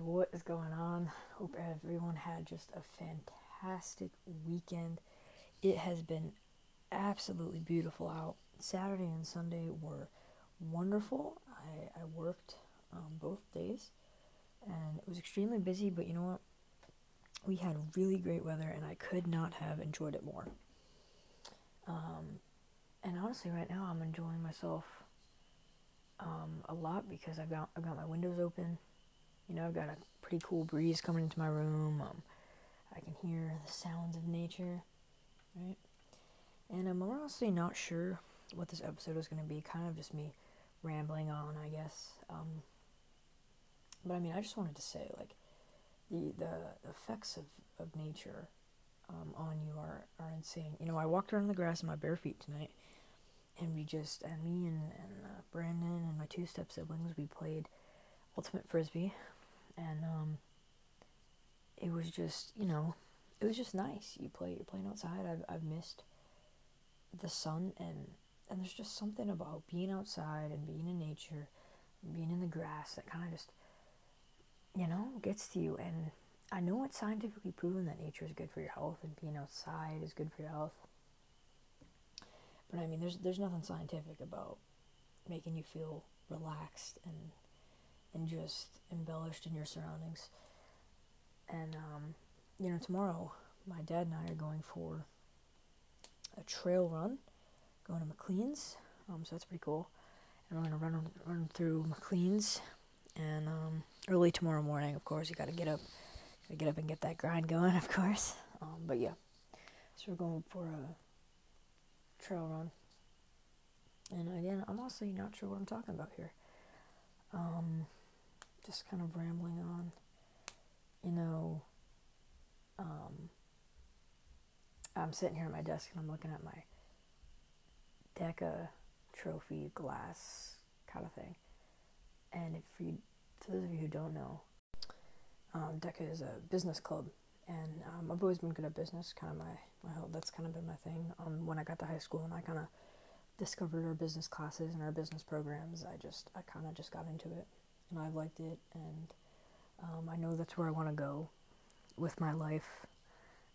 What is going on? Hope everyone had just a fantastic weekend. It has been absolutely beautiful out. Saturday and Sunday were wonderful. I, I worked um, both days and it was extremely busy, but you know what? We had really great weather and I could not have enjoyed it more. Um, and honestly, right now I'm enjoying myself um, a lot because I've got I've got my windows open. You know, I've got a pretty cool breeze coming into my room. Um, I can hear the sounds of nature, right? And I'm honestly not sure what this episode is going to be. Kind of just me rambling on, I guess. Um, but I mean, I just wanted to say, like, the the effects of of nature um, on you are are insane. You know, I walked around the grass in my bare feet tonight and we just and me and, and uh, Brandon and my two step siblings we played ultimate frisbee and um, it was just you know it was just nice. You play you're playing outside. I've, I've missed the sun and and there's just something about being outside and being in nature being in the grass that kind of just you know gets to you. And I know it's scientifically proven that nature is good for your health and being outside is good for your health. But I mean, there's there's nothing scientific about making you feel relaxed and and just embellished in your surroundings. And um, you know, tomorrow my dad and I are going for a trail run, going to McLean's. Um, so that's pretty cool. And we're gonna run run through McLean's, and um, early tomorrow morning. Of course, you got to get up, gotta get up and get that grind going. Of course. Um, but yeah, so we're going for a trail run. And again, I'm honestly not sure what I'm talking about here. Um, just kind of rambling on. You know, um, I'm sitting here at my desk and I'm looking at my DECA trophy glass kind of thing. And if you, to those of you who don't know, um, DECA is a business club and um, I've always been good at business. Kind of my, my whole, that's kind of been my thing. Um, when I got to high school and I kind of discovered our business classes and our business programs, I just I kind of just got into it, and I've liked it, and um, I know that's where I want to go with my life.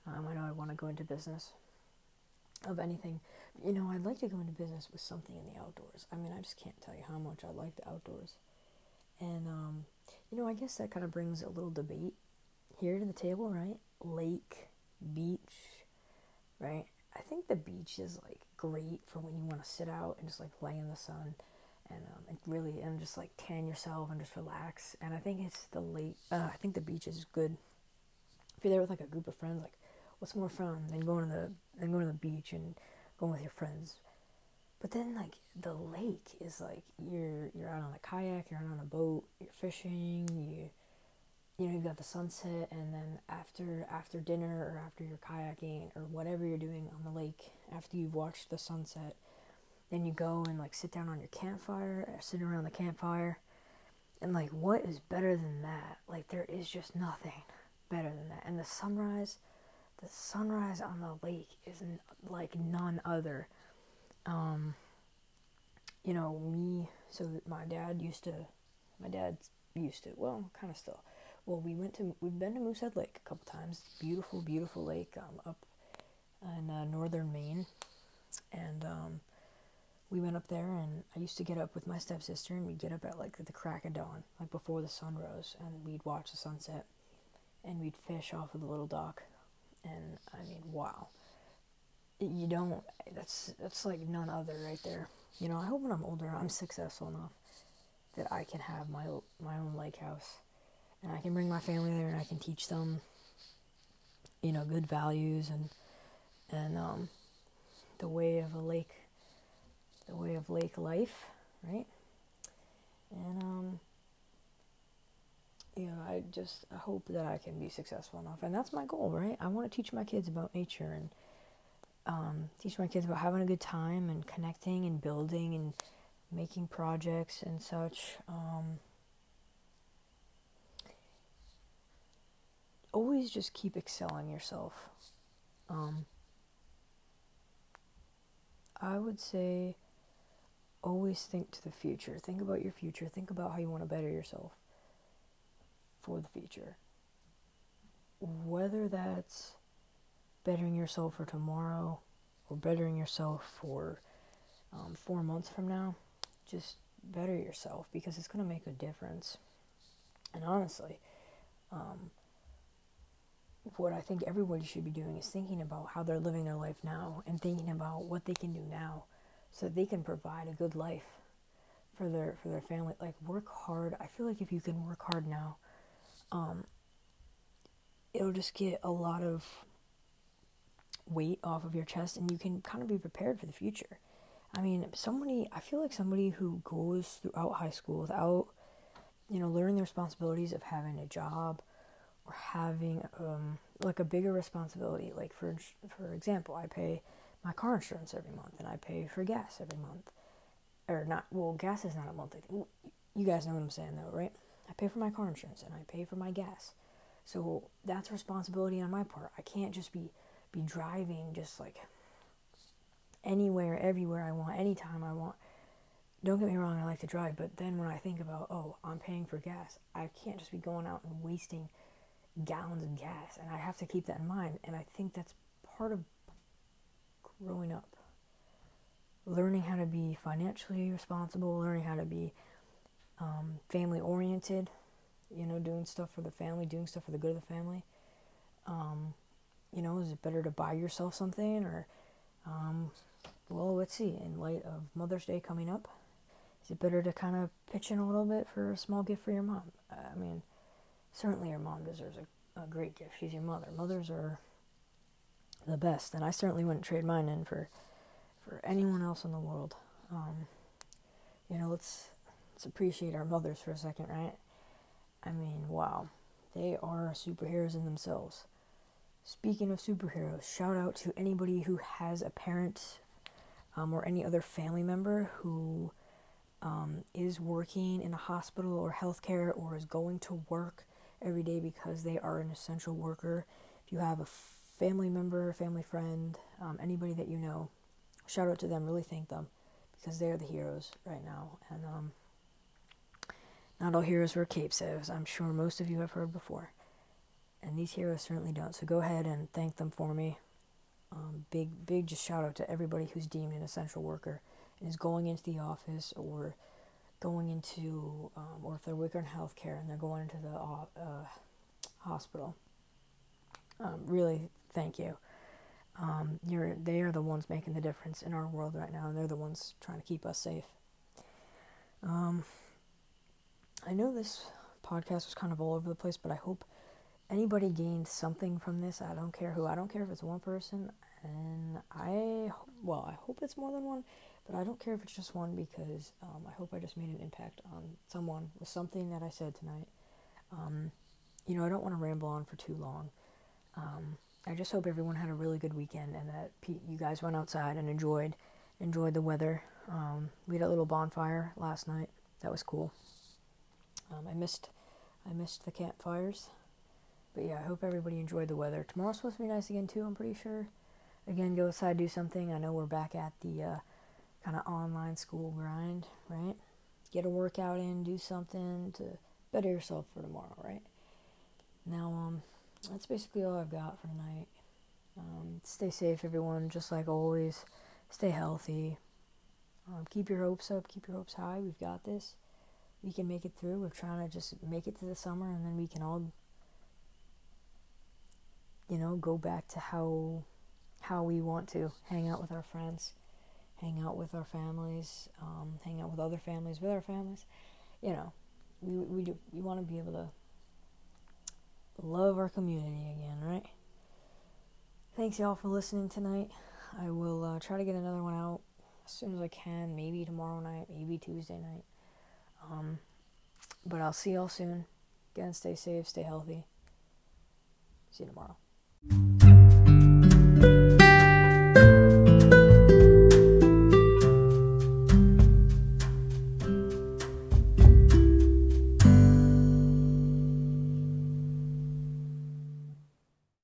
Um, I know I want to go into business of anything. You know, I'd like to go into business with something in the outdoors. I mean, I just can't tell you how much I like the outdoors. And, um, you know, I guess that kind of brings a little debate here to the table, right? Lake, beach, right? I think the beach is like great for when you want to sit out and just like lay in the sun and um, and really and just like tan yourself and just relax. And I think it's the lake. Uh, I think the beach is good if you're there with like a group of friends. Like, what's more fun than going to the than going to the beach and going with your friends? But then like the lake is like you're you're out on a kayak, you're out on a boat, you're fishing, you you know you've got the sunset and then after after dinner or after you're kayaking or whatever you're doing on the lake after you've watched the sunset then you go and like sit down on your campfire uh, sit around the campfire and like what is better than that? Like there is just nothing better than that. And the sunrise the sunrise on the lake is n- like none other. Um you know me so my dad used to my dad used to well kind of still. Well, we went to we've been to Moosehead Lake a couple times. Beautiful, beautiful lake um, up in uh, northern Maine, and um, we went up there. And I used to get up with my stepsister, and we'd get up at like the crack of dawn, like before the sun rose, and we'd watch the sunset, and we'd fish off of the little dock. And I mean, wow, you don't. That's that's like none other right there. You know, I hope when I'm older, I'm successful enough that I can have my my own lake house and I can bring my family there and I can teach them, you know, good values and and um, the way of a lake, the way of lake life, right? And um, you know, I just hope that I can be successful enough, and that's my goal, right? I want to teach my kids about nature and um, teach my kids about having a good time and connecting and building and making projects and such. Um, always just keep excelling yourself. Um, I would say always think to the future. Think about your future. Think about how you want to better yourself. for the future. Whether that's bettering yourself for tomorrow or bettering yourself for um, four months from now, just better yourself because it's going to make a difference. And honestly, um, what I think everybody should be doing is thinking about how they're living their life now and thinking about what they can do now so they can provide a good life for their for their family. Like work hard. I feel like if you can work hard now um, it'll just get a lot of weight off of your chest and you can kind of be prepared for the future. I mean somebody i feel like somebody who goes throughout high school without you know learning the responsibilities of having a job or having um, like a bigger responsibility. Like for for example i pay my car insurance every month and I pay for gas every month. Or not, well, gas is not a monthly thing. You guys know what I'm saying though, right? I pay for my car insurance and I pay for my gas. So that's responsibility on my part. I can't just be be driving just like anywhere, everywhere I want, anytime I want. Don't get me wrong, I like to drive, but then when I think about, oh, I'm paying for gas, I can't just be going out and wasting gallons of gas, and I have to keep that in mind. And I think that's part of growing up. Learning how to be financially responsible, learning how to be um, family oriented, you know, doing stuff for the family, doing stuff for the good of the family. Um, you know, is it better to buy yourself something or, um, well, let's see, in light of Mother's Day coming up, is it better to kind of pitch in a little bit for a small gift for your mom? I mean, certainly your mom deserves a, a great gift. She's your mother. Mothers are the best, and I certainly wouldn't trade mine in for for anyone else in the world. Um, you know, let's let's appreciate our mothers for a second, right? I mean, wow, they are superheroes in themselves. Speaking of superheroes, shout out to anybody who has a parent um, or any other family member who um, is working in a hospital or healthcare or is going to work every day because they are an essential worker. If you have a family member, family friend, um, anybody that you know, shout out to them. Really thank them because they're the heroes right now. And um, not all heroes wear capes, as I'm sure most of you have heard before. And these heroes certainly don't. So go ahead and thank them for me. Um, big, big just shout out to everybody who's deemed an essential worker and is going into the office or going into, um, or if they're working in healthcare and they're going into the uh, hospital. Um, really thank you. Um, you're, they are the ones making the difference in our world right now, and they're the ones trying to keep us safe. Um, I know this podcast was kind of all over the place, but I hope anybody gained something from this. I don't care who. I don't care if it's one person, and I well, I hope it's more than one, but I don't care if it's just one because um, I hope I just made an impact on someone with something that I said tonight. Um, you know, I don't want to ramble on for too long. Um, I just hope everyone had a really good weekend and that you guys went outside and enjoyed enjoyed the weather. Um, we had a little bonfire last night. That was cool. Um, I missed I missed the campfires, but yeah, I hope everybody enjoyed the weather. Tomorrow's supposed to be nice again too. I'm pretty sure. Again, go outside, do something. I know we're back at the uh, kind of online school grind, right? Get a workout in, do something to better yourself for tomorrow, right? Now, um, that's basically all I've got for tonight. Um, stay safe, everyone, just like always. Stay healthy. Um, keep your hopes up, keep your hopes high. We've got this. We can make it through. We're trying to just make it to the summer, and then we can all, you know, go back to how how we want to hang out with our friends, hang out with our families, um, hang out with other families with our families. You know, we we do we want to be able to love our community again, right? Thanks, y'all, for listening tonight. I will uh, try to get another one out as soon as I can, maybe tomorrow night, maybe Tuesday night. Um, but I'll see y'all soon. Again, stay safe, stay healthy. See you tomorrow.